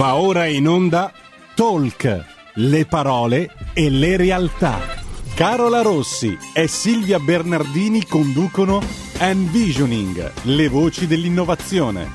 Va ora in onda Talk, le parole e le realtà. Carola Rossi e Silvia Bernardini conducono Envisioning, le voci dell'innovazione.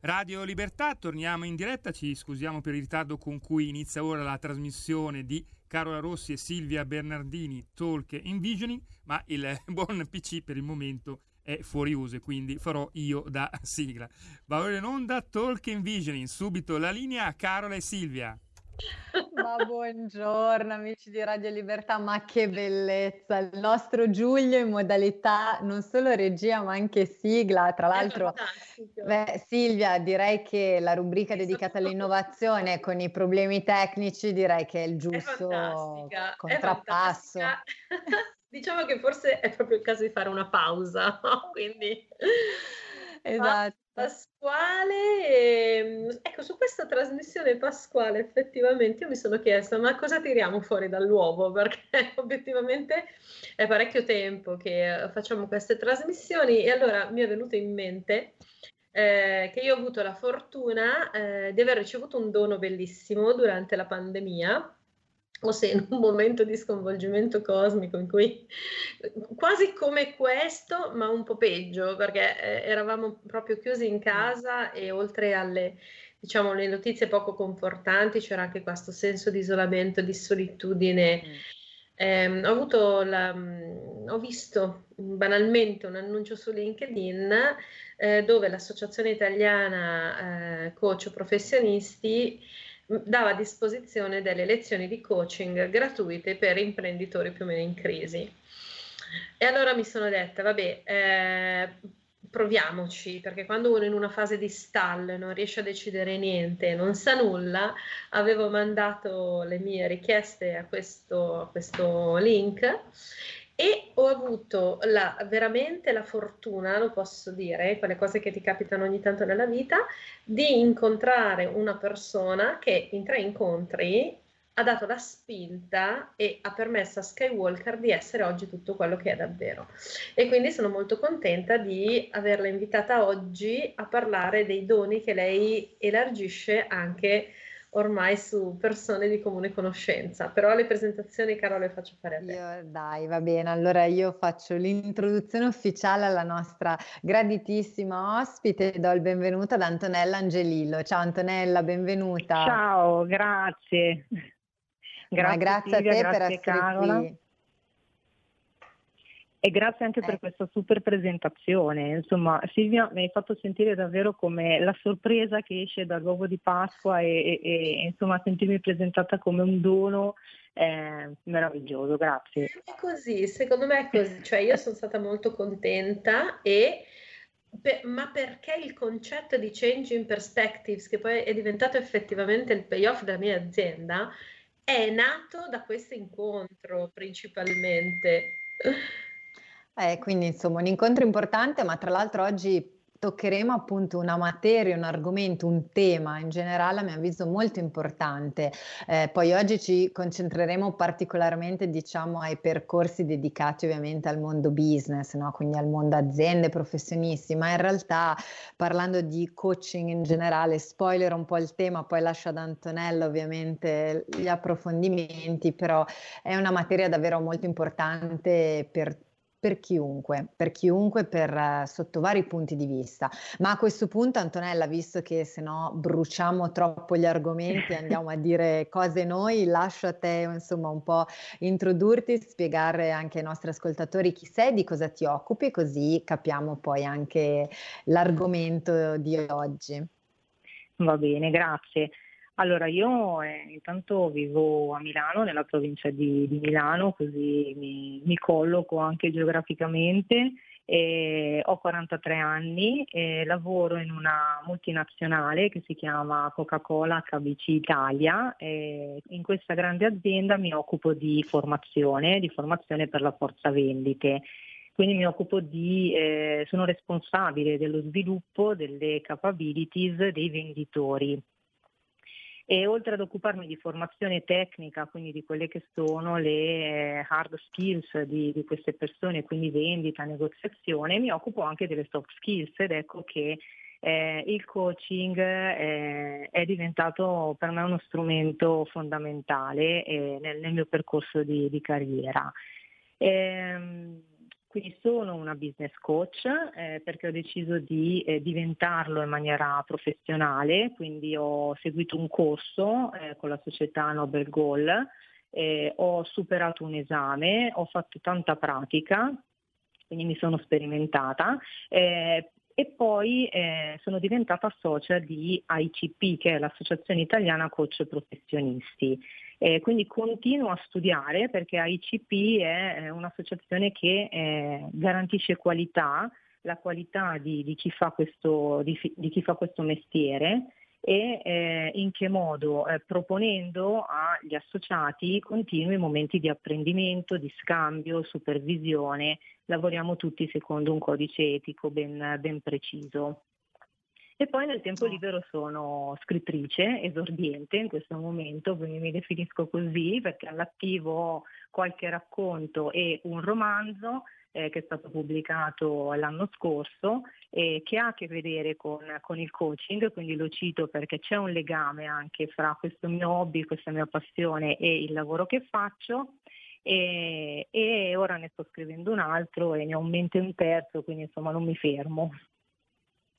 Radio Libertà, torniamo in diretta, ci scusiamo per il ritardo con cui inizia ora la trasmissione di Carola Rossi e Silvia Bernardini, Talk Envisioning, ma il buon PC per il momento è fuori uso e quindi farò io da sigla. Va ora in onda Talk Envisioning, subito la linea a Carola e Silvia. Ma buongiorno amici di Radio Libertà, ma che bellezza! Il nostro Giulio in modalità non solo regia ma anche sigla. Tra l'altro, beh, Silvia, direi che la rubrica dedicata all'innovazione con i problemi tecnici direi che è il giusto è contrappasso. Diciamo che forse è proprio il caso di fare una pausa, no? Quindi esatto. Pasquale, ehm, ecco, su questa trasmissione pasquale effettivamente io mi sono chiesta ma cosa tiriamo fuori dall'uovo? Perché obiettivamente è parecchio tempo che eh, facciamo queste trasmissioni e allora mi è venuto in mente eh, che io ho avuto la fortuna eh, di aver ricevuto un dono bellissimo durante la pandemia o se in un momento di sconvolgimento cosmico in cui quasi come questo, ma un po' peggio, perché eh, eravamo proprio chiusi in casa e oltre alle diciamo le notizie poco confortanti c'era anche questo senso di isolamento, di solitudine. Mm. Eh, ho, avuto la, mm, ho visto banalmente un annuncio su LinkedIn eh, dove l'Associazione Italiana eh, Coach Professionisti dava a disposizione delle lezioni di coaching gratuite per imprenditori più o meno in crisi. E allora mi sono detta, vabbè, eh, proviamoci, perché quando uno è in una fase di stallo non riesce a decidere niente, non sa nulla, avevo mandato le mie richieste a questo, a questo link e ho avuto la, veramente la fortuna, lo posso dire, quelle cose che ti capitano ogni tanto nella vita, di incontrare una persona che in tre incontri ha dato la spinta e ha permesso a Skywalker di essere oggi tutto quello che è davvero. E quindi sono molto contenta di averla invitata oggi a parlare dei doni che lei elargisce anche ormai su persone di comune conoscenza, però le presentazioni caro le faccio fare a te. Io, dai, va bene, allora io faccio l'introduzione ufficiale alla nostra graditissima ospite e do il benvenuto ad Antonella Angelillo. Ciao Antonella, benvenuta. Ciao, grazie. Grazie, grazie Silvia, a te grazie per essere Carola. qui. E grazie anche per eh. questa super presentazione. Insomma, Silvia mi hai fatto sentire davvero come la sorpresa che esce dall'uovo di Pasqua e, e, e insomma sentirmi presentata come un dono eh, meraviglioso. Grazie. È così, secondo me è così. Cioè, io sono stata molto contenta e per, ma perché il concetto di changing perspectives, che poi è diventato effettivamente il payoff della mia azienda, è nato da questo incontro principalmente. Eh, quindi insomma un incontro importante, ma tra l'altro oggi toccheremo appunto una materia, un argomento, un tema in generale a mio avviso molto importante. Eh, poi oggi ci concentreremo particolarmente diciamo ai percorsi dedicati ovviamente al mondo business, no? quindi al mondo aziende, professionisti, ma in realtà parlando di coaching in generale, spoiler un po' il tema, poi lascio ad Antonella ovviamente gli approfondimenti, però è una materia davvero molto importante per per chiunque, per chiunque, per, uh, sotto vari punti di vista. Ma a questo punto, Antonella, visto che se no bruciamo troppo gli argomenti, andiamo a dire cose noi, lascio a te insomma un po' introdurti, spiegare anche ai nostri ascoltatori chi sei, di cosa ti occupi, così capiamo poi anche l'argomento di oggi. Va bene, grazie. Allora, io eh, intanto vivo a Milano, nella provincia di, di Milano, così mi, mi, colloco anche geograficamente. Eh, ho 43 anni e lavoro in una multinazionale che si chiama Coca-Cola HBC Italia. E in questa grande azienda mi occupo di formazione, di formazione per la forza vendite quindi mi occupo di, eh, sono responsabile dello sviluppo delle capabilities dei venditori e oltre ad occuparmi di formazione tecnica, quindi di quelle che sono le eh, hard skills di, di, queste persone, quindi vendita, negoziazione, mi occupo anche delle soft skills ed ecco che eh, il coaching eh, è diventato per me uno strumento fondamentale eh, nel, nel, mio percorso di, di carriera. Ehm, quindi sono una business coach eh, perché ho deciso di eh, diventarlo in maniera professionale, quindi ho seguito un corso eh, con la società Nobel Goal, ho superato un esame, ho fatto tanta pratica, quindi mi sono sperimentata eh, e poi eh, sono diventata socia di ICP, che è l'Associazione Italiana Coach Professionisti. Eh, quindi continuo a studiare perché AICP è un'associazione che eh, garantisce qualità, la qualità di, di, chi questo, di, di, chi fa questo, mestiere e eh, in che modo eh, proponendo agli associati continui momenti di apprendimento, di scambio, supervisione, lavoriamo tutti secondo un codice etico ben, ben preciso. E poi nel tempo libero sono scrittrice, esordiente in questo momento, quindi mi definisco così perché all'attivo ho qualche racconto e un romanzo eh, che è stato pubblicato l'anno scorso e che ha a che vedere con, con, il coaching, quindi lo cito perché c'è un legame anche fra questo mio hobby, questa mia passione e il lavoro che faccio. E, e ora ne sto scrivendo un altro e ne ho in mente un terzo, quindi insomma non mi fermo.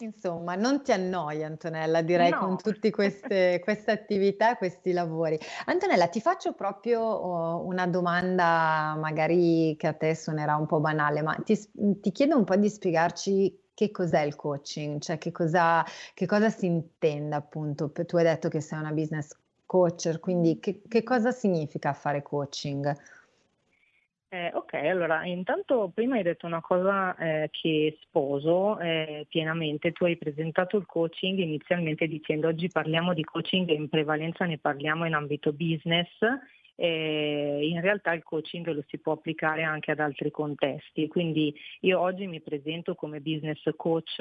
Insomma, non ti annoia Antonella, direi, no. con tutte queste, queste, attività, questi lavori. Antonella, ti faccio proprio oh, una domanda, magari che a te suonerà un po' banale, ma ti, ti chiedo un po' di spiegarci che cos'è il coaching, cioè che cosa, che cosa si intende appunto. Tu hai detto che sei una business coach, quindi che, che cosa significa fare coaching? Eh, ok, allora intanto prima hai detto una cosa eh, che sposo eh, pienamente, tu hai presentato il coaching inizialmente dicendo oggi parliamo di coaching e in prevalenza ne parliamo in ambito business, in realtà il coaching lo si può applicare anche ad altri contesti, quindi io oggi mi presento come business coach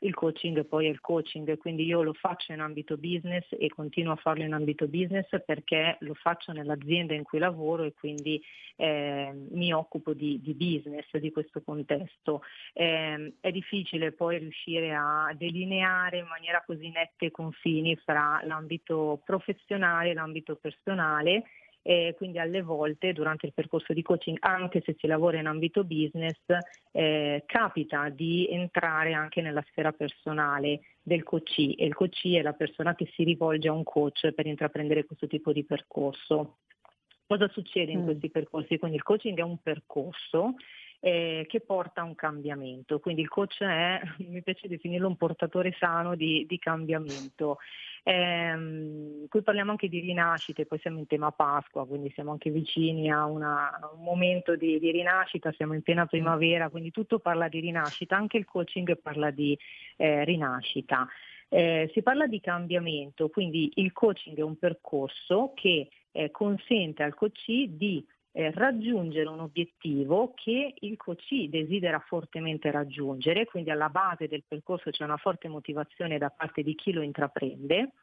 il coaching poi è il coaching, quindi io lo faccio in ambito business e continuo a farlo in ambito business perché lo faccio nell'azienda in cui lavoro e quindi eh, mi occupo di, di, business, di questo contesto. Eh, è difficile poi riuscire a delineare in maniera così netta i confini fra l'ambito professionale e l'ambito personale e quindi alle volte durante il percorso di coaching, anche se si lavora in ambito business, eh, capita di entrare anche nella sfera personale del coach e il coach è la persona che si rivolge a un coach per intraprendere questo tipo di percorso. Cosa succede in mm. questi percorsi? Quindi il coaching è un percorso eh, che porta a un cambiamento. Quindi il coach è, mi piace definirlo, un portatore sano di, di cambiamento. Eh, qui parliamo anche di rinascite, poi siamo in tema Pasqua, quindi siamo anche vicini a, una, a un momento di, di, rinascita, siamo in piena primavera, quindi tutto parla di rinascita, anche il coaching parla di eh, rinascita. Eh, si parla di cambiamento, quindi il coaching è un percorso che eh, consente al coach di eh, raggiungere un obiettivo che il coach desidera fortemente raggiungere, quindi alla base del percorso c'è una forte motivazione da parte di chi lo intraprende,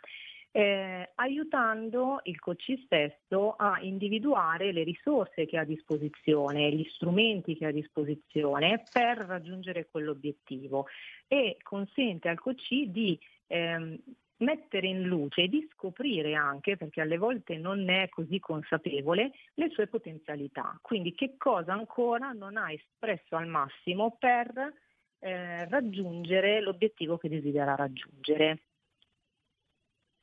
eh, aiutando il coach stesso a individuare le risorse che ha a disposizione, gli strumenti che ha a disposizione per raggiungere quell'obiettivo e consente al coach di ehm, mettere in luce e di scoprire anche, perché alle volte non è così consapevole, le sue potenzialità. Quindi che cosa ancora non ha espresso al massimo per eh, raggiungere l'obiettivo che desidera raggiungere.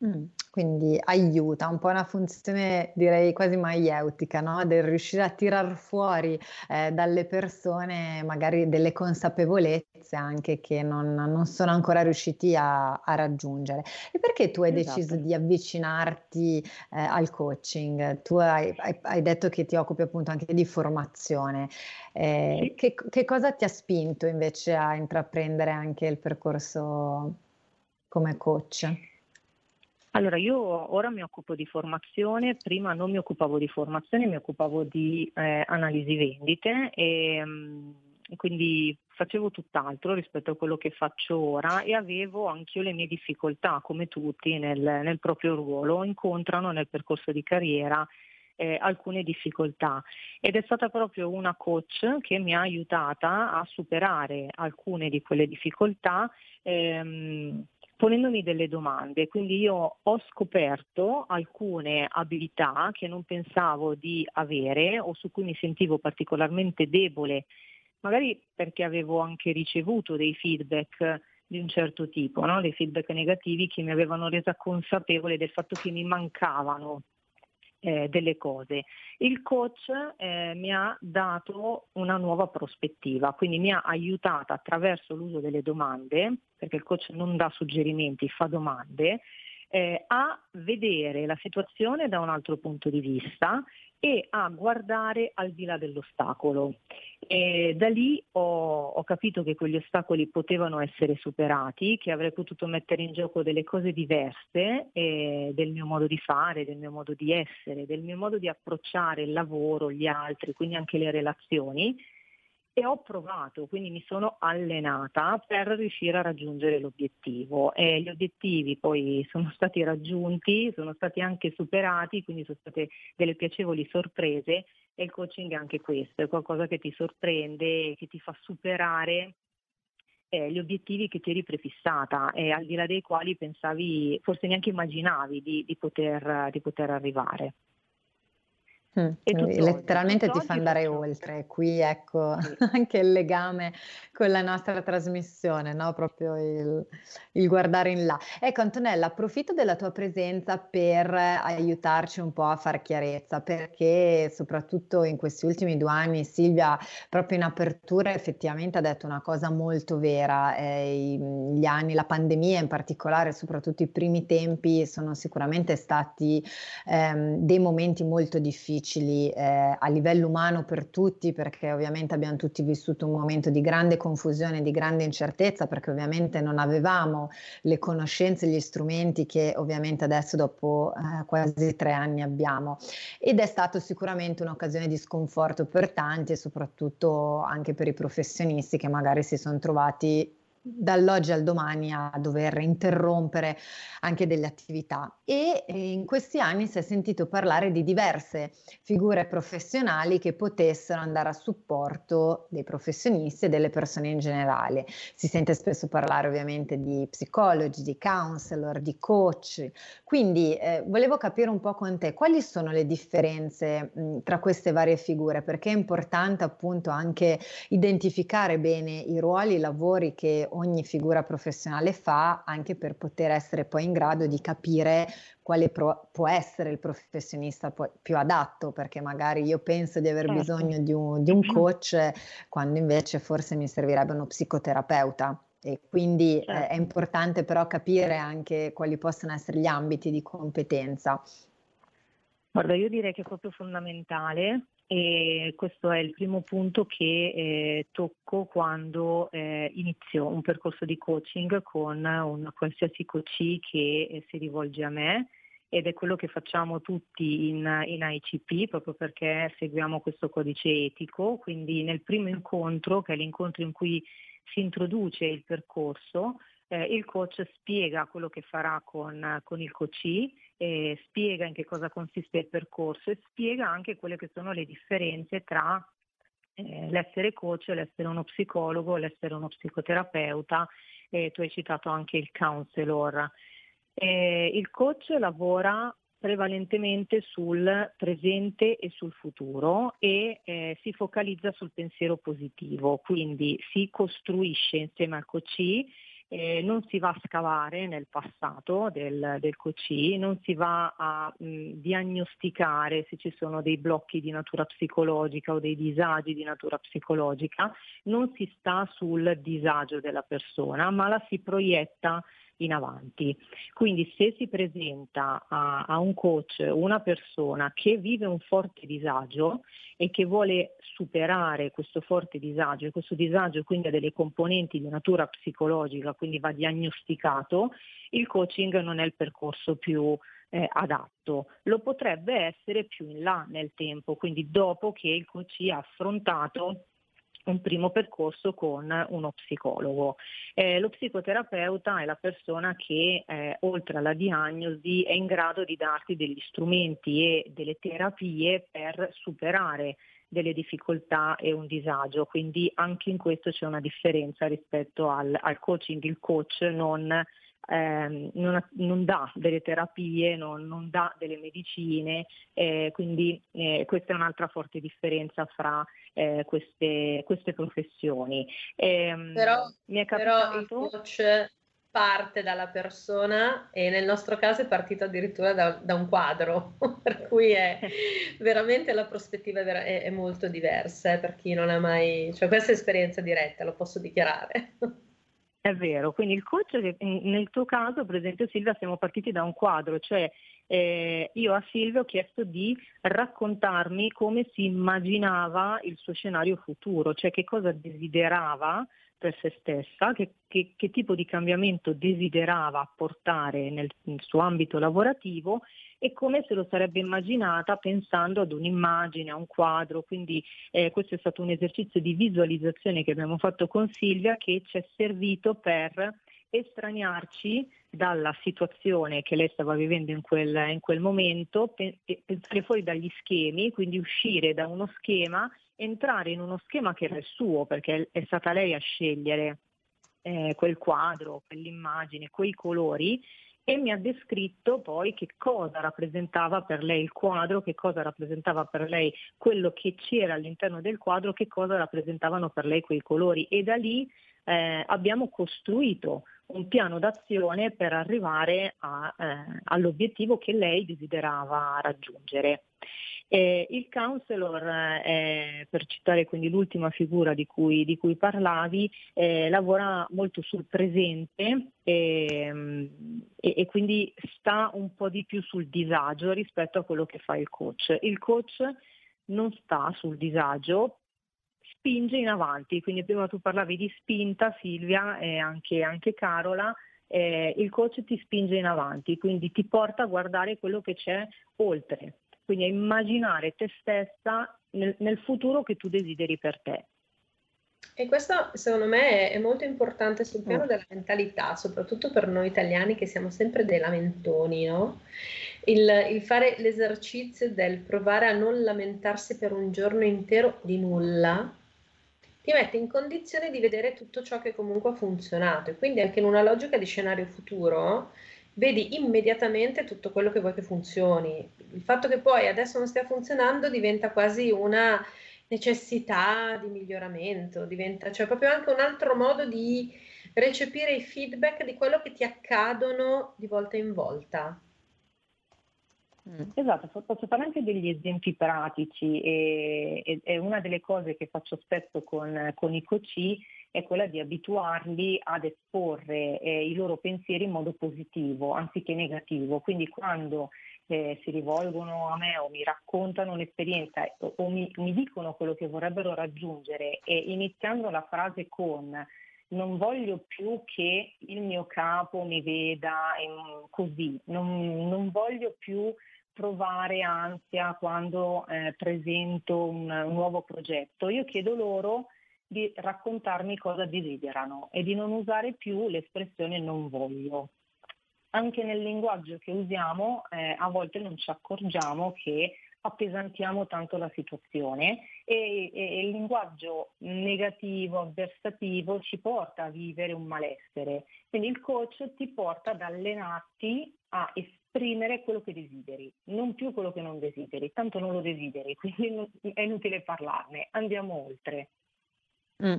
Mm, quindi aiuta, un po' una funzione direi quasi maieutica, no? del riuscire a tirar fuori eh, dalle persone magari delle consapevolezze anche che non, non sono ancora riusciti a, a, raggiungere. E perché tu hai esatto. deciso di avvicinarti eh, al coaching? Tu hai, hai, hai, detto che ti occupi appunto anche di formazione. Eh, sì. che, che cosa ti ha spinto invece a intraprendere anche il percorso come coach? Allora, io ora mi occupo di formazione, prima non mi occupavo di formazione, mi occupavo di eh, analisi vendite e mm, quindi facevo tutt'altro rispetto a quello che faccio ora e avevo anch'io le mie difficoltà, come tutti, nel, nel proprio ruolo, incontrano nel percorso di carriera eh, alcune difficoltà ed è stata proprio una coach che mi ha aiutata a superare alcune di quelle difficoltà ehm, ponendomi delle domande. Quindi io ho scoperto alcune abilità che non pensavo di avere o su cui mi sentivo particolarmente debole, magari perché avevo anche ricevuto dei feedback di un certo tipo, no? dei feedback negativi che mi avevano resa consapevole del fatto che mi mancavano eh, delle cose. Il coach eh, mi ha dato una nuova prospettiva, quindi mi ha aiutata attraverso l'uso delle domande, perché il coach non dà suggerimenti, fa domande, eh, a vedere la situazione da un altro punto di vista e a guardare al di là dell'ostacolo. E da lì ho, ho, capito che quegli ostacoli potevano essere superati, che avrei potuto mettere in gioco delle cose diverse eh, del mio modo di fare, del mio modo di essere, del mio modo di approcciare il lavoro, gli altri, quindi anche le relazioni e ho provato, quindi mi sono allenata per riuscire a raggiungere l'obiettivo. E gli obiettivi poi sono stati raggiunti, sono stati anche superati, quindi sono state delle piacevoli sorprese. E il coaching è anche questo, è qualcosa che ti sorprende, che ti fa superare eh, gli obiettivi che ti eri prefissata. E al di là dei quali pensavi, forse neanche immaginavi di, di, poter, di poter arrivare. Mm, letteralmente ti fa andare oltre, qui ecco sì. anche il legame con la nostra trasmissione, no? proprio il, il, guardare in là. Ecco Antonella, approfitto della tua presenza per aiutarci un po' a far chiarezza, perché soprattutto in questi ultimi due anni Silvia proprio in apertura effettivamente ha detto una cosa molto vera, eh, gli anni, la pandemia in particolare, soprattutto i primi tempi, sono sicuramente stati ehm, dei momenti molto difficili difficili eh, a livello umano per tutti, perché ovviamente abbiamo tutti vissuto un momento di grande confusione, di grande incertezza, perché ovviamente non avevamo le conoscenze, gli strumenti che ovviamente adesso dopo eh, quasi tre anni abbiamo. Ed è stato sicuramente un'occasione di sconforto per tanti e soprattutto anche per i professionisti che magari si sono trovati dall'oggi al domani a dover interrompere anche delle attività e in questi anni si è sentito parlare di diverse figure professionali che potessero andare a supporto dei professionisti e delle persone in generale. Si sente spesso parlare ovviamente di psicologi, di counselor, di coach. Quindi eh, volevo capire un po' con te quali sono le differenze mh, tra queste varie figure perché è importante appunto anche identificare bene i ruoli, i lavori che ogni figura professionale fa anche per poter essere poi in grado di capire quale pro- può essere il professionista poi più adatto, perché magari io penso di aver certo. bisogno di un, di un coach quando invece forse mi servirebbe uno psicoterapeuta. E quindi certo. eh, è certo. importante però capire anche quali possono essere gli ambiti di competenza. Guarda, io direi che è proprio fondamentale e questo è il primo punto che eh, tocco quando eh, inizio un percorso di coaching con un qualsiasi coach che eh, si rivolge a me. Ed è quello che facciamo tutti in, in ICP proprio perché seguiamo questo codice etico, quindi nel primo incontro, che è l'incontro in cui si introduce il percorso, eh, il coach spiega quello che farà con, con il coachee, eh, spiega in che cosa consiste il percorso e spiega anche quelle che sono le differenze tra eh, l'essere coach, l'essere uno psicologo, l'essere uno psicoterapeuta, eh, tu hai citato anche il counselor. Il coach lavora prevalentemente sul presente e sul futuro e eh, si focalizza sul pensiero positivo, quindi si costruisce insieme al coachee eh, non si va a scavare nel passato del, del COCI, non si va a mh, diagnosticare se ci sono dei blocchi di natura psicologica o dei disagi di natura psicologica, non si sta sul disagio della persona, ma la si proietta in avanti. Quindi se si presenta a, a, un coach una persona che vive un forte disagio e che vuole superare questo forte disagio e questo disagio quindi ha delle componenti di natura psicologica, quindi va diagnosticato, il coaching non è il percorso più eh, adatto. Lo potrebbe essere più in là nel tempo, quindi dopo che il coach ha affrontato un primo percorso con uno psicologo. Eh, lo psicoterapeuta è la persona che eh, oltre alla diagnosi è in grado di darti degli strumenti e delle terapie per superare delle difficoltà e un disagio, quindi anche in questo c'è una differenza rispetto al, al coaching. Il coach non eh, non, non, dà delle terapie, non, non dà delle medicine, eh, quindi eh, questa è un'altra forte differenza fra eh, queste, queste, professioni. Ehm, però, capitato... però il coach parte dalla persona e nel nostro caso è partito addirittura da, da un quadro, per cui è veramente la prospettiva è, vera, è, è molto diversa eh, per chi non ha mai, cioè questa è esperienza diretta, lo posso dichiarare. È vero, quindi il coach, nel tuo caso per esempio Silvia siamo partiti da un quadro, cioè eh, io a Silvia ho chiesto di raccontarmi come si immaginava il suo scenario futuro, cioè che cosa desiderava per se stessa, che, che, che tipo di cambiamento desiderava apportare nel, nel suo ambito lavorativo e come se lo sarebbe immaginata pensando ad un'immagine, a un quadro, quindi eh, questo è stato un esercizio di visualizzazione che abbiamo fatto con Silvia che ci è servito per estraniarci dalla situazione che lei stava vivendo in quel, in quel momento, pensare fuori dagli schemi, quindi uscire da uno schema entrare in uno schema che era il suo, perché è stata lei a scegliere eh, quel quadro, quell'immagine, quei colori e mi ha descritto poi che cosa rappresentava per lei il quadro, che cosa rappresentava per lei quello che c'era all'interno del quadro, che cosa rappresentavano per lei quei colori e da lì eh, abbiamo costruito un piano d'azione per arrivare a, eh, all'obiettivo che lei desiderava raggiungere. Eh, il counselor, eh, per citare quindi l'ultima figura di cui, di cui parlavi, eh, lavora molto sul presente ehm, e, e, quindi sta un po' di più sul disagio rispetto a quello che fa il coach. Il coach non sta sul disagio, spinge in avanti, quindi prima tu parlavi di spinta Silvia e anche, anche Carola, eh, il coach ti spinge in avanti, quindi ti porta a guardare quello che c'è oltre quindi a immaginare te stessa nel, nel futuro che tu desideri per te. E questo secondo me è, molto importante sul piano mm. della mentalità, soprattutto per noi italiani che siamo sempre dei lamentoni, no? Il, il, fare l'esercizio del provare a non lamentarsi per un giorno intero di nulla ti mette in condizione di vedere tutto ciò che comunque ha funzionato e quindi anche in una logica di scenario futuro vedi immediatamente tutto quello che vuoi che funzioni. Il fatto che poi adesso non stia funzionando diventa quasi una necessità di miglioramento, diventa cioè proprio anche un altro modo di recepire i feedback di quello che ti accadono di volta in volta. Mm. Esatto, posso fare anche degli esempi pratici e, e, e una delle cose che faccio spesso con, con i coach è quella di abituarli ad esporre eh, i loro pensieri in modo positivo anziché negativo. Quindi quando eh, si rivolgono a me o mi raccontano un'esperienza o, o mi, mi dicono quello che vorrebbero raggiungere e iniziando la frase con non voglio più che il mio capo mi veda così, non, non, voglio più provare ansia quando eh, presento un, un, nuovo progetto. Io chiedo loro di raccontarmi cosa desiderano e di non usare più l'espressione non voglio. Anche nel linguaggio che usiamo eh, a volte non ci accorgiamo che appesantiamo tanto la situazione e, e, il linguaggio negativo, avversativo ci porta a vivere un malessere. Quindi il coach ti porta ad allenarti a esprimere quello che desideri, non più quello che non desideri, tanto non lo desideri, quindi è inutile parlarne, andiamo oltre. Mm.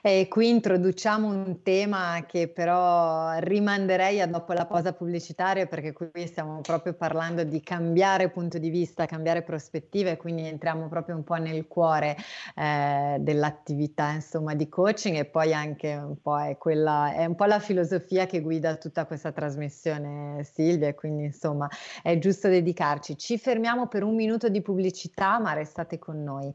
E qui introduciamo un tema che però rimanderei a dopo la pausa pubblicitaria perché qui stiamo proprio parlando di cambiare punto di vista, cambiare prospettive, quindi entriamo proprio un po' nel cuore eh, dell'attività insomma di coaching e poi anche un po' è quella, è un po' la filosofia che guida tutta questa trasmissione Silvia quindi insomma è giusto dedicarci. Ci fermiamo per un minuto di pubblicità ma restate con noi.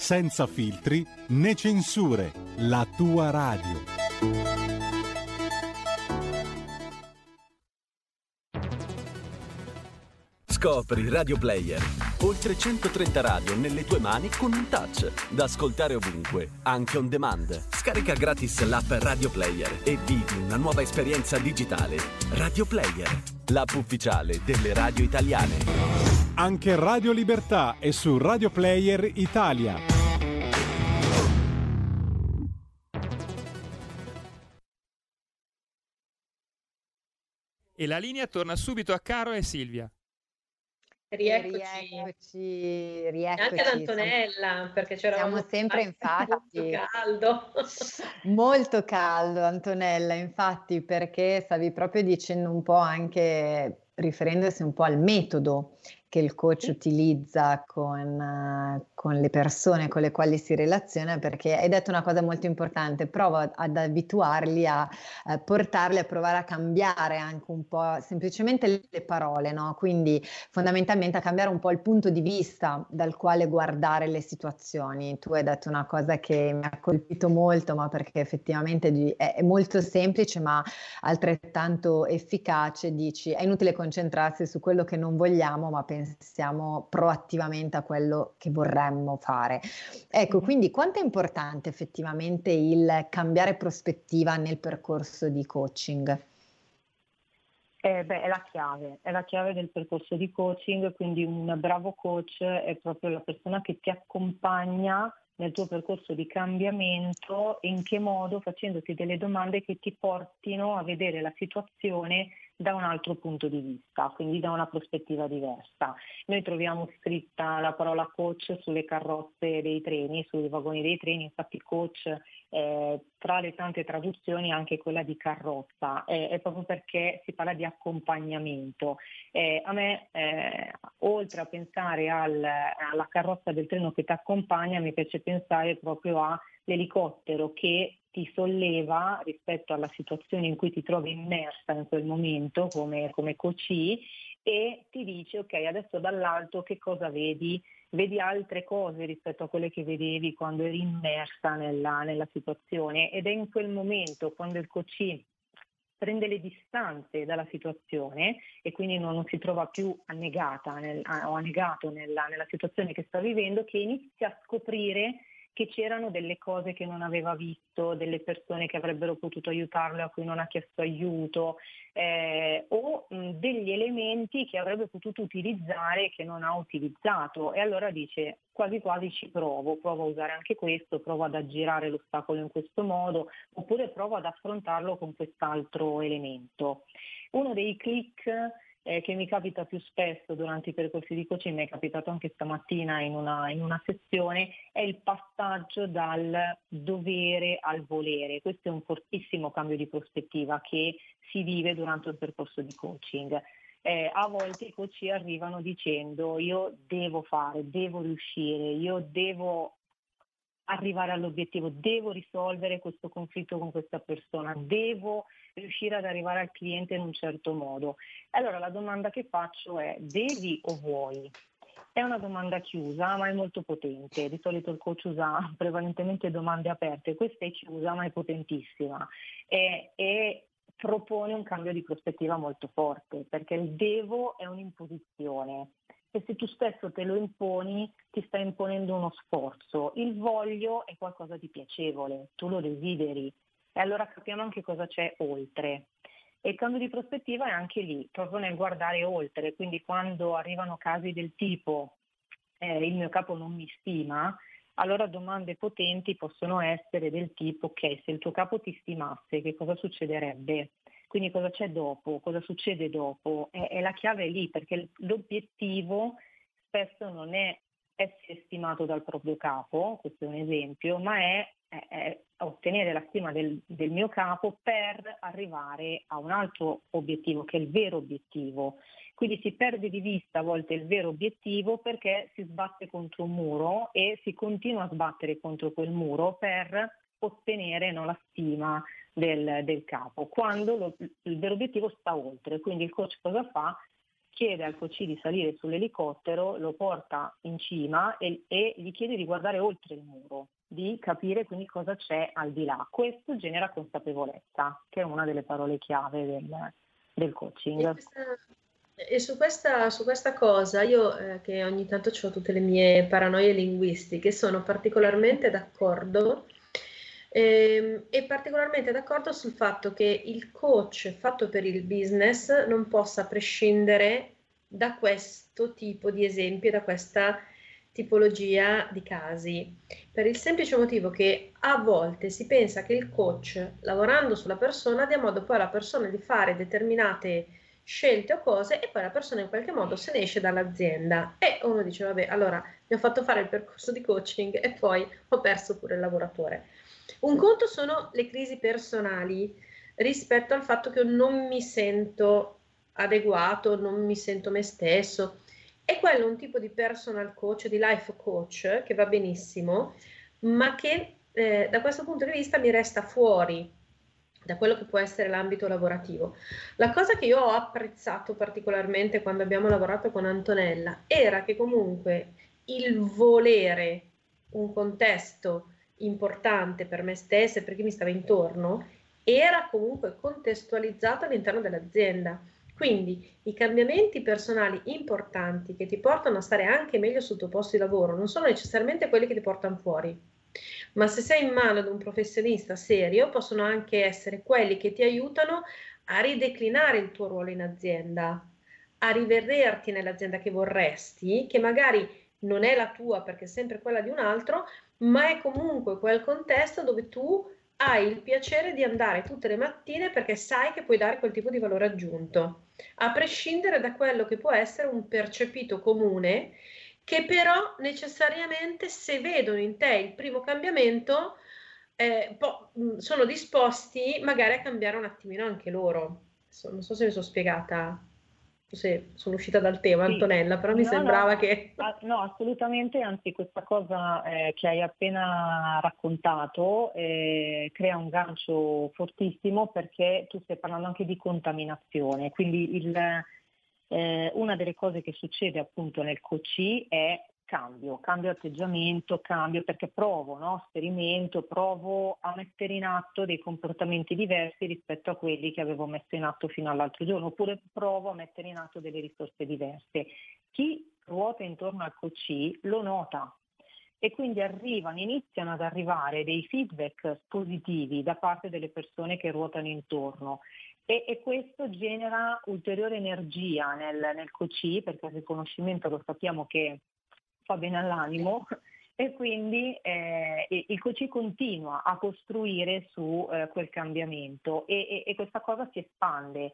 senza filtri né censure, la tua radio. Scopri Radio Player. Oltre 130 radio nelle tue mani con un touch. Da ascoltare ovunque, anche on demand. Scarica gratis l'app Radio Player e vivi una nuova esperienza digitale. Radio Player, l'app ufficiale delle radio italiane. Anche Radio Libertà è su Radio Player Italia. E la linea torna subito a Caro e Silvia. Rieccoci. rieccoci, rieccoci. Anche ad Antonella, perché c'era Siamo sempre infatti molto caldo. molto caldo Antonella, infatti, perché stavi proprio dicendo un po' anche riferendosi un po' al metodo che il coach utilizza con, con, le persone con le quali si relaziona, perché hai detto una cosa molto importante, prova ad abituarli a, a portarli a provare a cambiare anche un po' semplicemente le parole, no? quindi fondamentalmente a cambiare un po' il punto di vista dal quale guardare le situazioni. Tu hai detto una cosa che mi ha colpito molto, ma perché effettivamente è, è molto semplice, ma altrettanto efficace, dici è inutile concentrarsi su quello che non vogliamo, ma pensiamo proattivamente a quello che vorremmo fare. Ecco, mm-hmm. quindi quanto è importante effettivamente il cambiare prospettiva nel percorso di coaching? Eh, beh, è la chiave, è la chiave del percorso di coaching, quindi un bravo coach è proprio la persona che ti accompagna nel tuo percorso di cambiamento, in che modo facendoti delle domande che ti portino a vedere la situazione da un altro punto di vista, quindi da una prospettiva diversa. Noi troviamo scritta la parola coach sulle carrozze dei treni, sui vagoni dei treni, infatti coach eh, tra le tante traduzioni anche quella di carrozza, eh, è proprio perché si parla di accompagnamento. Eh, a me, eh, oltre a pensare al, alla carrozza del treno che ti accompagna, mi piace pensare proprio all'elicottero che ti solleva rispetto alla situazione in cui ti trovi immersa in quel momento come, come coach e ti dice ok adesso dall'alto che cosa vedi? Vedi altre cose rispetto a quelle che vedevi quando eri immersa nella, nella situazione ed è in quel momento quando il coach prende le distanze dalla situazione e quindi non, non si trova più annegata nel, o annegato nella, nella situazione che sta vivendo che inizia a scoprire che c'erano delle cose che non aveva visto, delle persone che avrebbero potuto aiutarlo a cui non ha chiesto aiuto eh, o mh, degli elementi che avrebbe potuto utilizzare e che non ha utilizzato e allora dice quasi quasi ci provo, provo a usare anche questo, provo ad aggirare l'ostacolo in questo modo oppure provo ad affrontarlo con quest'altro elemento. Uno dei click eh, che mi capita più spesso durante i percorsi di coaching, mi è capitato anche stamattina in una, in una sessione, è il passaggio dal dovere al volere. Questo è un fortissimo cambio di prospettiva che si vive durante il percorso di coaching. Eh, a volte i coach arrivano dicendo io devo fare, devo riuscire, io devo arrivare all'obiettivo, devo risolvere questo conflitto con questa persona, devo riuscire ad arrivare al cliente in un certo modo. Allora la domanda che faccio è devi o vuoi? È una domanda chiusa ma è molto potente, di solito il coach usa prevalentemente domande aperte, questa è chiusa ma è potentissima. E, e propone un cambio di prospettiva molto forte perché il devo è un'imposizione e se tu stesso te lo imponi ti sta imponendo uno sforzo. Il voglio è qualcosa di piacevole, tu lo desideri e allora capiamo anche cosa c'è oltre. E il cambio di prospettiva è anche lì, proprio nel guardare oltre, quindi quando arrivano casi del tipo eh, il mio capo non mi stima, allora domande potenti possono essere del tipo ok, se il tuo capo ti stimasse, che cosa succederebbe? Quindi cosa c'è dopo? Cosa succede dopo? E, e la chiave è lì perché l'obiettivo spesso non è essere stimato dal proprio capo, questo è un esempio, ma è è, è ottenere la stima del, del, mio capo per arrivare a un altro obiettivo, che è il vero obiettivo. Quindi si perde di vista a volte il vero obiettivo perché si sbatte contro un muro e si continua a sbattere contro quel muro per ottenere no, la stima del, del capo, quando lo, il vero obiettivo sta oltre. Quindi il coach cosa fa? chiede al coach di salire sull'elicottero, lo porta in cima e, e, gli chiede di guardare oltre il muro, di capire quindi cosa c'è al di là. Questo genera consapevolezza, che è una delle parole chiave del, del coaching. E, su, questa, su, questa, cosa, io eh, che ogni tanto ho tutte le mie paranoie linguistiche, sono particolarmente d'accordo e, e particolarmente d'accordo sul fatto che il coach fatto per il business non possa prescindere da questo tipo di esempi, da questa tipologia di casi, per il semplice motivo che a volte si pensa che il coach, lavorando sulla persona, dia modo poi alla persona di fare determinate scelte o cose e poi la persona in qualche modo se ne esce dall'azienda e uno dice vabbè allora mi ho fatto fare il percorso di coaching e poi ho perso pure il lavoratore. Un conto sono le crisi personali rispetto al fatto che non mi sento adeguato, non mi sento me stesso. E quello è un tipo di personal coach, di life coach, che va benissimo, ma che eh, da questo punto di vista mi resta fuori da quello che può essere l'ambito lavorativo. La cosa che io ho apprezzato particolarmente quando abbiamo lavorato con Antonella era che comunque il volere un contesto importante per me stessa e per chi mi stava intorno, era comunque contestualizzato all'interno dell'azienda. Quindi i cambiamenti personali importanti che ti portano a stare anche meglio sul tuo posto di lavoro non sono necessariamente quelli che ti portano fuori, ma se sei in mano ad un professionista serio possono anche essere quelli che ti aiutano a rideclinare il tuo ruolo in azienda, a rivederti nell'azienda che vorresti, che magari non è la tua perché è sempre quella di un altro, ma è comunque quel contesto dove tu hai il piacere di andare tutte le mattine perché sai che puoi dare quel tipo di valore aggiunto, a prescindere da quello che può essere un percepito comune, che però necessariamente se vedono in te il primo cambiamento, eh, po- sono disposti magari a cambiare un attimino anche loro. Non so se mi sono spiegata se sono uscita dal tema, sì. Antonella, però mi no, sembrava no, che... No, assolutamente, anzi questa cosa eh, che hai appena raccontato eh, crea un gancio fortissimo perché tu stai parlando anche di contaminazione, quindi il, eh, una delle cose che succede appunto nel COCI è cambio, cambio atteggiamento, cambio perché provo, no? sperimento, provo a mettere in atto dei comportamenti diversi rispetto a quelli che avevo messo in atto fino all'altro giorno, oppure provo a mettere in atto delle risorse diverse. Chi ruota intorno al COC lo nota e quindi arrivano, iniziano ad arrivare dei feedback positivi da parte delle persone che ruotano intorno e, e, questo genera ulteriore energia nel, nel COC perché il riconoscimento lo sappiamo che fa bene all'animo e quindi eh, il coach continua a costruire su eh, quel cambiamento e, e, e, questa cosa si espande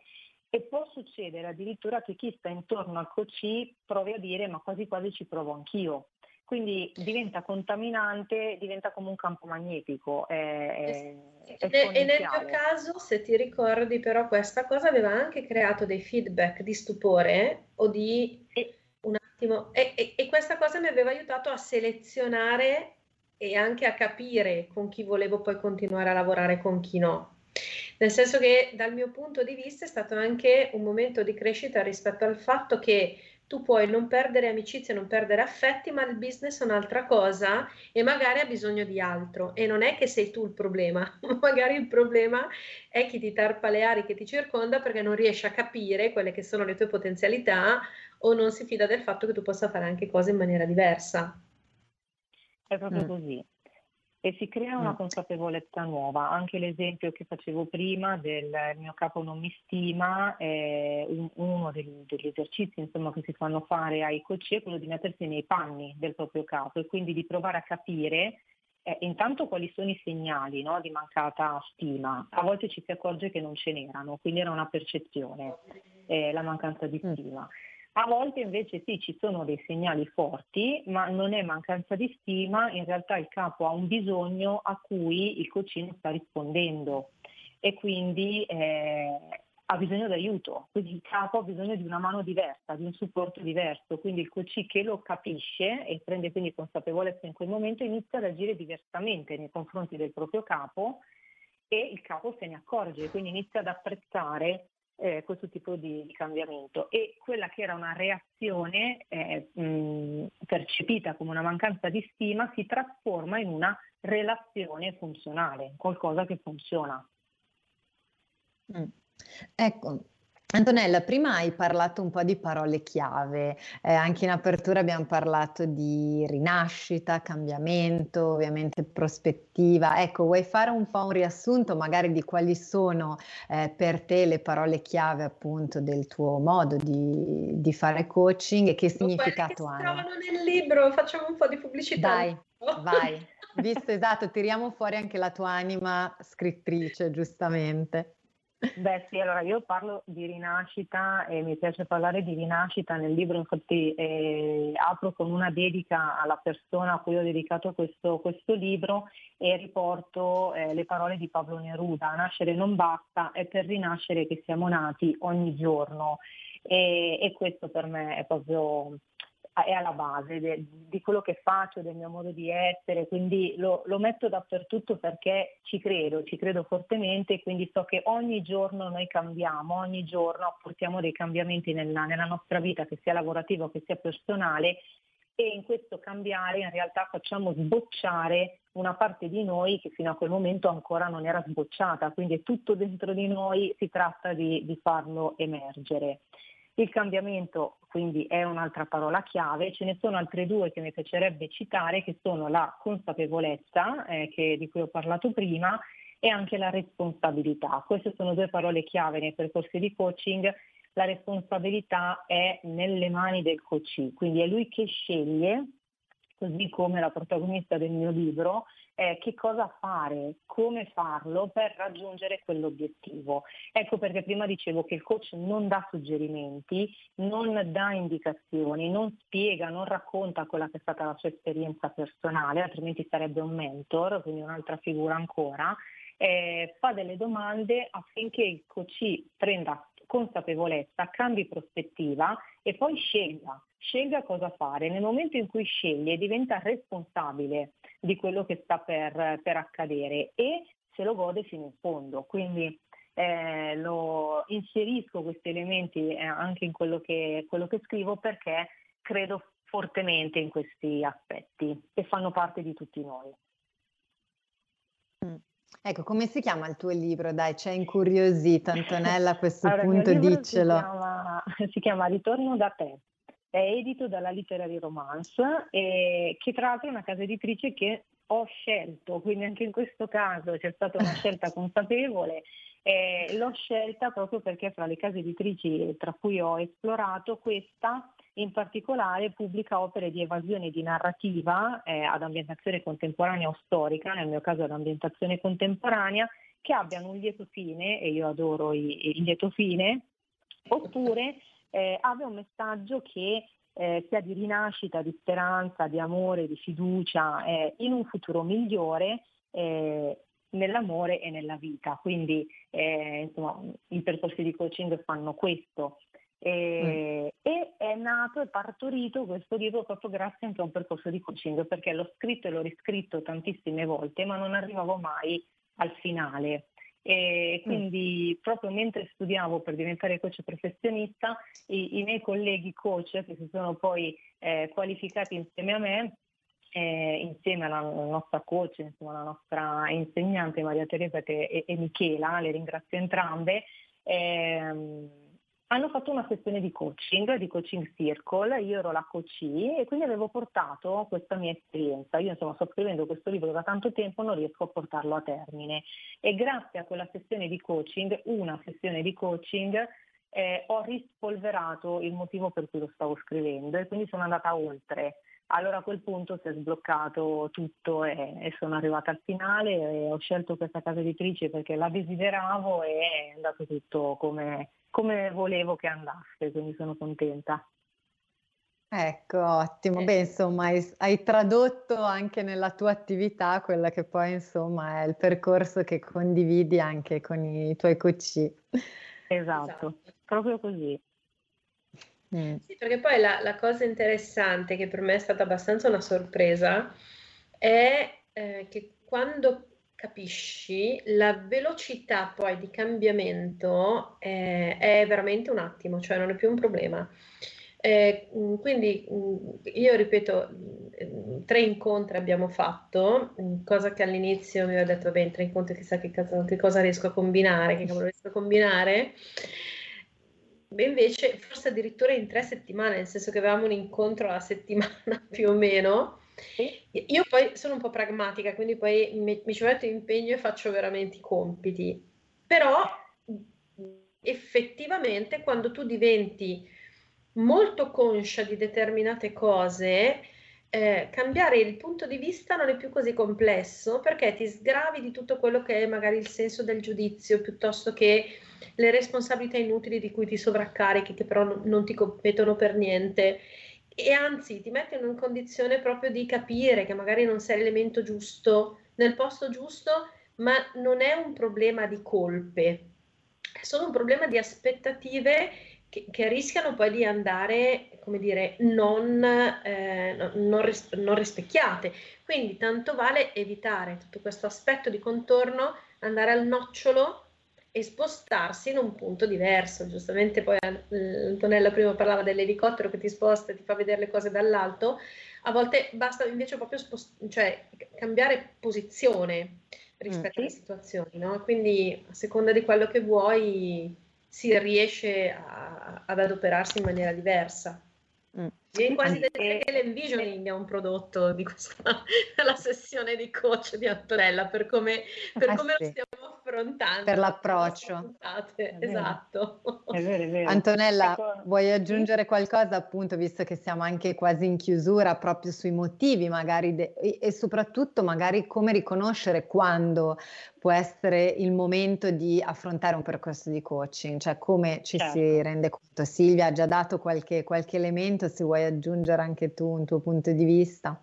e può succedere addirittura che chi sta intorno al coach provi a dire ma quasi quasi ci provo anch'io. Quindi diventa contaminante, diventa come un campo magnetico. È, è e nel mio caso, se ti ricordi, però, questa cosa aveva anche creato dei feedback di stupore o di e, attimo. E, e, e questa cosa mi aveva aiutato a selezionare e anche a capire con chi volevo poi continuare a lavorare, con chi no. Nel senso che dal mio punto di vista è stato anche un momento di crescita rispetto al fatto che tu puoi non perdere amicizie, non perdere affetti, ma il business è un'altra cosa e magari ha bisogno di altro. E non è che sei tu il problema, magari il problema è chi ti tarpa le ari, che ti circonda perché non riesce a capire quelle che sono le tue potenzialità o non si fida del fatto che tu possa fare anche cose in maniera diversa. È proprio mm. così. E si crea una mm. consapevolezza nuova. Anche l'esempio che facevo prima del mio capo non mi stima, è un, uno degli, degli esercizi insomma, che si fanno fare ai coach è quello di mettersi nei panni del proprio capo e quindi di provare a capire eh, intanto quali sono i segnali no, di mancata stima. A volte ci si accorge che non ce n'erano, quindi era una percezione, eh, la mancanza di mm. A volte invece sì, ci sono dei segnali forti, ma non è mancanza di stima, in realtà il capo ha un bisogno a cui il coachino sta rispondendo e quindi eh, ha bisogno d'aiuto, quindi il capo ha bisogno di una mano diversa, di un supporto diverso, quindi il coach che lo capisce e prende quindi consapevolezza in quel momento inizia ad agire diversamente nei confronti del proprio capo e il capo se ne accorge, quindi inizia ad apprezzare eh, questo tipo di, di, cambiamento e quella che era una reazione eh, mh, percepita come una mancanza di stima si trasforma in una relazione funzionale, qualcosa che funziona. Mm. Ecco, Antonella, prima hai parlato un po' di parole chiave, eh, anche in apertura abbiamo parlato di rinascita, cambiamento, ovviamente prospettiva. Ecco, vuoi fare un po' un riassunto magari di quali sono eh, per te le parole chiave appunto del tuo modo di, di fare coaching e che significato hanno? Si trovano nel libro, facciamo un po' di pubblicità. Dai, vai, visto esatto, tiriamo fuori anche la tua anima scrittrice, giustamente. Beh sì, allora io parlo di rinascita e mi piace parlare di rinascita nel libro, infatti eh, apro con una dedica alla persona a cui ho dedicato questo, questo libro e riporto eh, le parole di Pablo Neruda, nascere non basta, è per rinascere che siamo nati ogni giorno e, e questo per me è proprio è alla base de, di quello che faccio, del mio modo di essere, quindi lo, lo, metto dappertutto perché ci credo, ci credo fortemente e quindi so che ogni giorno noi cambiamo, ogni giorno apportiamo dei cambiamenti nella, nella nostra vita, che sia lavorativa che sia personale e in questo cambiare in realtà facciamo sbocciare una parte di noi che fino a quel momento ancora non era sbocciata, quindi è tutto dentro di noi, si tratta di, di farlo emergere. Il cambiamento quindi è un'altra parola chiave, ce ne sono altre due che mi piacerebbe citare che sono la consapevolezza eh, che, di cui ho parlato prima e anche la responsabilità. Queste sono due parole chiave nei percorsi di coaching. La responsabilità è nelle mani del coach, quindi è lui che sceglie così come la protagonista del mio libro, eh, che cosa fare, come farlo per raggiungere quell'obiettivo. Ecco perché prima dicevo che il coach non dà suggerimenti, non dà indicazioni, non spiega, non racconta quella che è stata la sua esperienza personale, altrimenti sarebbe un mentor, quindi un'altra figura ancora. Eh, fa delle domande affinché il coach prenda consapevolezza, cambi prospettiva e poi scelga, scelga cosa fare. Nel momento in cui sceglie diventa responsabile di quello che sta per, per accadere e se lo gode fino in fondo. Quindi eh, lo inserisco questi elementi eh, anche in quello che, quello che scrivo perché credo fortemente in questi aspetti e fanno parte di tutti noi. Ecco, come si chiama il tuo libro? Dai, c'è incuriosito Antonella a questo allora, punto, diccelo. Si chiama, si chiama Ritorno da te, è edito dalla Literary Romance, e, che tra l'altro è una casa editrice che ho scelto, quindi anche in questo caso c'è stata una scelta consapevole. Eh, l'ho scelta proprio perché fra le case editrici tra cui ho esplorato questa in particolare pubblica opere di evasione di narrativa eh, ad ambientazione contemporanea o storica, nel mio caso ad ambientazione contemporanea, che abbiano un lieto fine, e io adoro il lieto fine, oppure eh, abbia un messaggio che eh, sia di rinascita, di speranza, di amore, di fiducia eh, in un futuro migliore eh, nell'amore e nella vita. Quindi eh, insomma, i percorsi di coaching fanno questo. E, mm. e, è nato e partorito questo libro proprio grazie anche a un percorso di coaching perché l'ho scritto e l'ho riscritto tantissime volte ma non arrivavo mai al finale e mm. quindi mm. proprio mentre studiavo per diventare coach professionista i, i miei colleghi coach che si sono poi eh, qualificati insieme a me eh, insieme alla nostra coach, insomma, alla nostra insegnante Maria Teresa e, e Michela, le ringrazio entrambe, ehm, hanno fatto una sessione di coaching, di coaching circle, io ero la coachee e quindi avevo portato questa mia esperienza. Io insomma sto scrivendo questo libro da tanto tempo, non riesco a portarlo a termine e grazie a quella sessione di coaching, una sessione di coaching, eh, ho rispolverato il motivo per cui lo stavo scrivendo e quindi sono andata oltre. Allora a quel punto si è sbloccato tutto e, e sono arrivata al finale e ho scelto questa casa editrice perché la desideravo e è andato tutto come come volevo che andasse, quindi sono contenta. Ecco, ottimo. Beh, insomma, hai, hai tradotto anche nella tua attività quella che poi, insomma, è il percorso che condividi anche con i tuoi coach. Esatto, esatto. proprio così. Mm. Sì, perché poi la, la, cosa interessante, che per me è stata abbastanza una sorpresa, è eh, che quando capisci, la velocità poi di cambiamento è, è veramente un attimo, cioè non è più un problema. Eh, mm, quindi mm, io ripeto, mm, tre incontri abbiamo fatto, cosa che all'inizio mi aveva detto, beh, tre incontri chissà che, cosa, che cosa riesco a combinare, che cavolo riesco a combinare. Beh, invece, forse addirittura in tre settimane, nel senso che avevamo un incontro alla settimana più o meno. Io poi sono un po' pragmatica, quindi poi mi, mi ci metto impegno e faccio veramente i compiti. Però effettivamente quando tu diventi molto conscia di determinate cose, eh, cambiare il punto di vista non è più così complesso perché ti sgravi di tutto quello che è magari il senso del giudizio piuttosto che le responsabilità inutili di cui ti sovraccarichi che però non ti competono per niente e anzi ti mette in condizione proprio di capire che magari non sei l'elemento giusto nel posto giusto ma non è un problema di colpe è solo un problema di aspettative che, che rischiano poi di andare, come dire, non, eh, non, ris- non rispecchiate. Quindi tanto vale evitare tutto questo aspetto di contorno, andare al nocciolo e spostarsi in un punto diverso. Giustamente poi eh, Antonella prima parlava dell'elicottero che ti sposta e ti fa vedere le cose dall'alto. A volte basta invece proprio spost- cioè, cambiare posizione rispetto mm. alle situazioni, no? Quindi a seconda di quello che vuoi si riesce a, ad adoperarsi in maniera diversa. Mm. Viene quasi da dire che l'envisioning è un prodotto di questa sessione di coach di Antonella per come, per ah, come lo stiamo affrontando. Per l'approccio. Esatto. È vero, è vero. Antonella, ecco. vuoi aggiungere qualcosa appunto, visto che siamo anche quasi in chiusura, proprio sui motivi magari de- e soprattutto magari come riconoscere quando può essere il momento di affrontare un percorso di coaching, cioè come ci certo. si rende conto. Silvia ha già dato qualche, qualche elemento, se vuoi aggiungere anche tu un tuo punto di vista.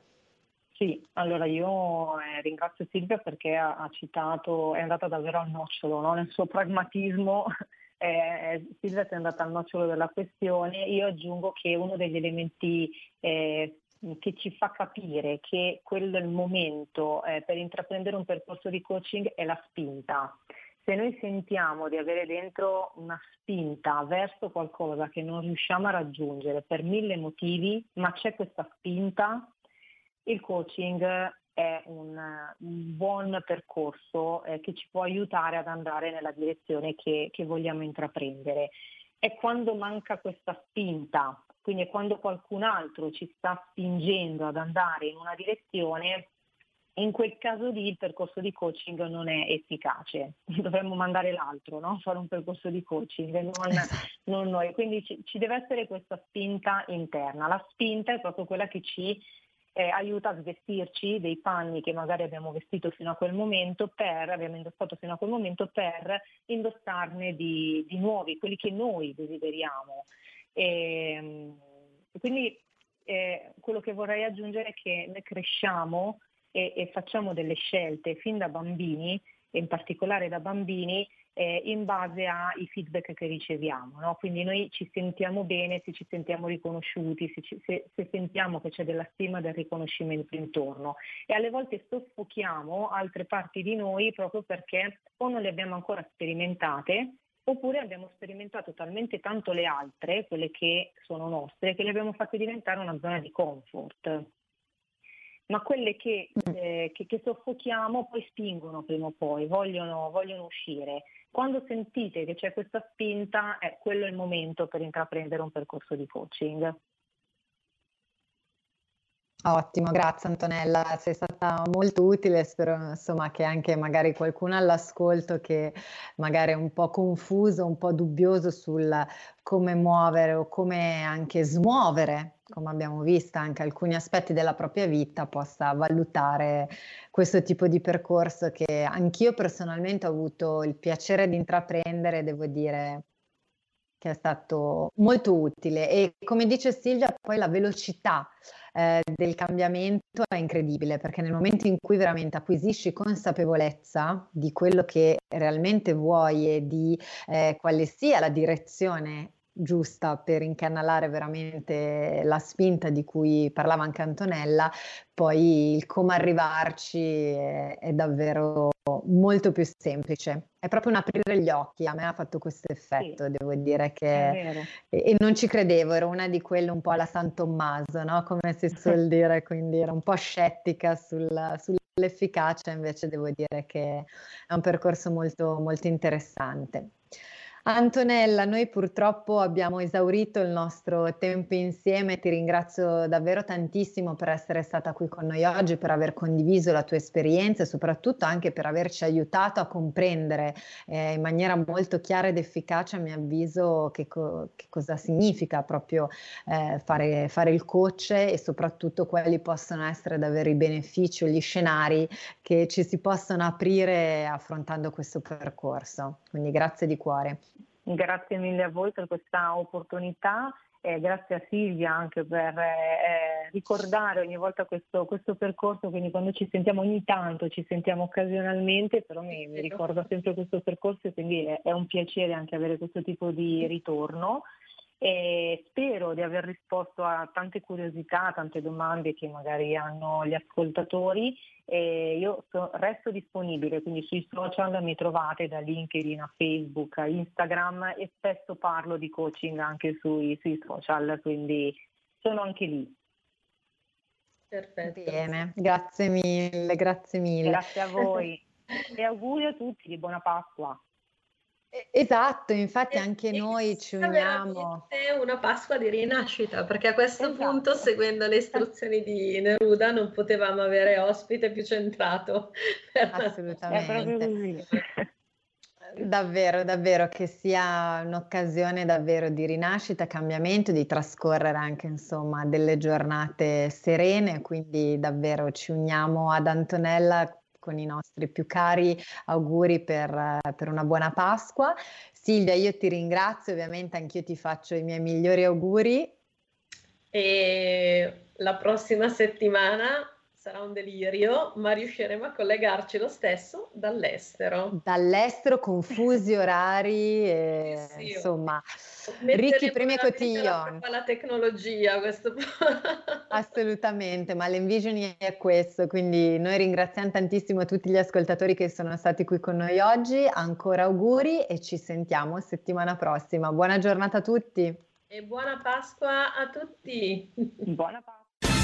Sì, allora io eh, ringrazio Silvia perché ha, citato, è andata davvero al nocciolo, no? nel suo pragmatismo eh, Silvia è andata al nocciolo della questione, io aggiungo che uno degli elementi eh, che ci fa capire che quello è il momento eh, per intraprendere un percorso di coaching è la spinta. Se noi sentiamo di avere dentro una spinta verso qualcosa che non riusciamo a raggiungere per mille motivi, ma c'è questa spinta, il coaching è un, un buon percorso eh, che ci può aiutare ad andare nella direzione che, che vogliamo intraprendere. È quando manca questa spinta quindi quando qualcun altro ci sta spingendo ad andare in una direzione, in quel caso lì il percorso di coaching non è efficace, dovremmo mandare l'altro, no? fare un percorso di coaching, non, non noi. Quindi ci, ci, deve essere questa spinta interna. La spinta è proprio quella che ci eh, aiuta a svestirci dei panni che magari abbiamo vestito fino a quel momento per, abbiamo indossato fino a quel momento per indossarne di, di nuovi, quelli che noi desideriamo. E, ehm, quindi eh, quello che vorrei aggiungere è che noi cresciamo e, e, facciamo delle scelte fin da bambini, e in particolare da bambini, eh, in base ai feedback che riceviamo. No? Quindi noi ci sentiamo bene se ci sentiamo riconosciuti, se, ci, se, se sentiamo che c'è della stima e del riconoscimento intorno. E alle volte soffochiamo altre parti di noi proprio perché o non le abbiamo ancora sperimentate oppure abbiamo sperimentato talmente tanto le altre, quelle che sono nostre, che le abbiamo fatte diventare una zona di comfort. Ma quelle che, mm. eh, che, che soffochiamo poi spingono prima o poi, vogliono, vogliono, uscire. Quando sentite che c'è questa spinta, è quello il momento per intraprendere un percorso di coaching. Ottimo, grazie Antonella, sei stata molto utile, spero insomma che anche magari qualcuno all'ascolto che magari è un po' confuso, un po' dubbioso sul come muovere o come anche smuovere, come abbiamo visto anche alcuni aspetti della propria vita, possa valutare questo tipo di percorso che anch'io personalmente ho avuto il piacere di intraprendere, devo dire che è stato molto utile. E come dice Silvia poi la velocità eh, del cambiamento è incredibile perché nel momento in cui veramente acquisisci consapevolezza di quello che realmente vuoi e di eh, quale sia la direzione giusta per incanalare veramente la spinta di cui parlava anche Antonella, poi il come arrivarci è, è, davvero molto più semplice. È proprio un aprire gli occhi, a me ha fatto questo effetto, sì, devo dire che... E, non ci credevo, ero una di quelle un po' alla San Tommaso, no? come si suol dire, quindi ero un po' scettica sul, sull'efficacia, invece devo dire che è un percorso molto, molto interessante. Antonella, noi purtroppo abbiamo esaurito il nostro tempo insieme, ti ringrazio davvero tantissimo per essere stata qui con noi oggi, per aver condiviso la tua esperienza e soprattutto anche per averci aiutato a comprendere eh, in maniera molto chiara ed efficace, a mio avviso, che, co- che cosa significa proprio eh, fare, fare il coach e soprattutto quali possono essere davvero i benefici o gli scenari che ci si possono aprire affrontando questo percorso. Quindi grazie di cuore. Grazie mille a voi per questa opportunità e grazie a Silvia anche per eh, ricordare ogni volta questo, questo, percorso, quindi quando ci sentiamo ogni tanto, ci sentiamo occasionalmente, però mi, mi ricordo sempre questo percorso e quindi è, è un piacere anche avere questo tipo di ritorno e spero di aver risposto a tante curiosità, tante domande che magari hanno gli ascoltatori e io so, resto disponibile, quindi sui social mi trovate da LinkedIn a Facebook, a Instagram e spesso parlo di coaching anche sui, sui social, quindi sono anche lì. Perfetto. Bene, grazie mille, grazie mille. Grazie a voi e auguri a tutti di buona Pasqua. Esatto, infatti anche e noi ci uniamo. È una Pasqua di rinascita, perché a questo esatto. punto, seguendo le istruzioni di Neruda, non potevamo avere ospite più centrato. Assolutamente. Davvero, davvero, che sia un'occasione davvero di rinascita, cambiamento, di trascorrere anche insomma delle giornate serene, quindi davvero ci uniamo ad Antonella con i nostri più cari auguri per, per una buona Pasqua. Silvia, io ti ringrazio, ovviamente anch'io ti faccio i miei migliori auguri. E la prossima settimana sarà un delirio, ma riusciremo a collegarci lo stesso dall'estero. Dall'estero, confusi orari, e, sì, sì, insomma, ricchi primi cotillon. La, la tecnologia, questo Assolutamente, ma l'envisioning è questo, quindi noi ringraziamo tantissimo tutti gli ascoltatori che sono stati qui con noi oggi, ancora auguri e ci sentiamo settimana prossima. Buona giornata a tutti. E buona Pasqua a tutti. Buona Pasqua.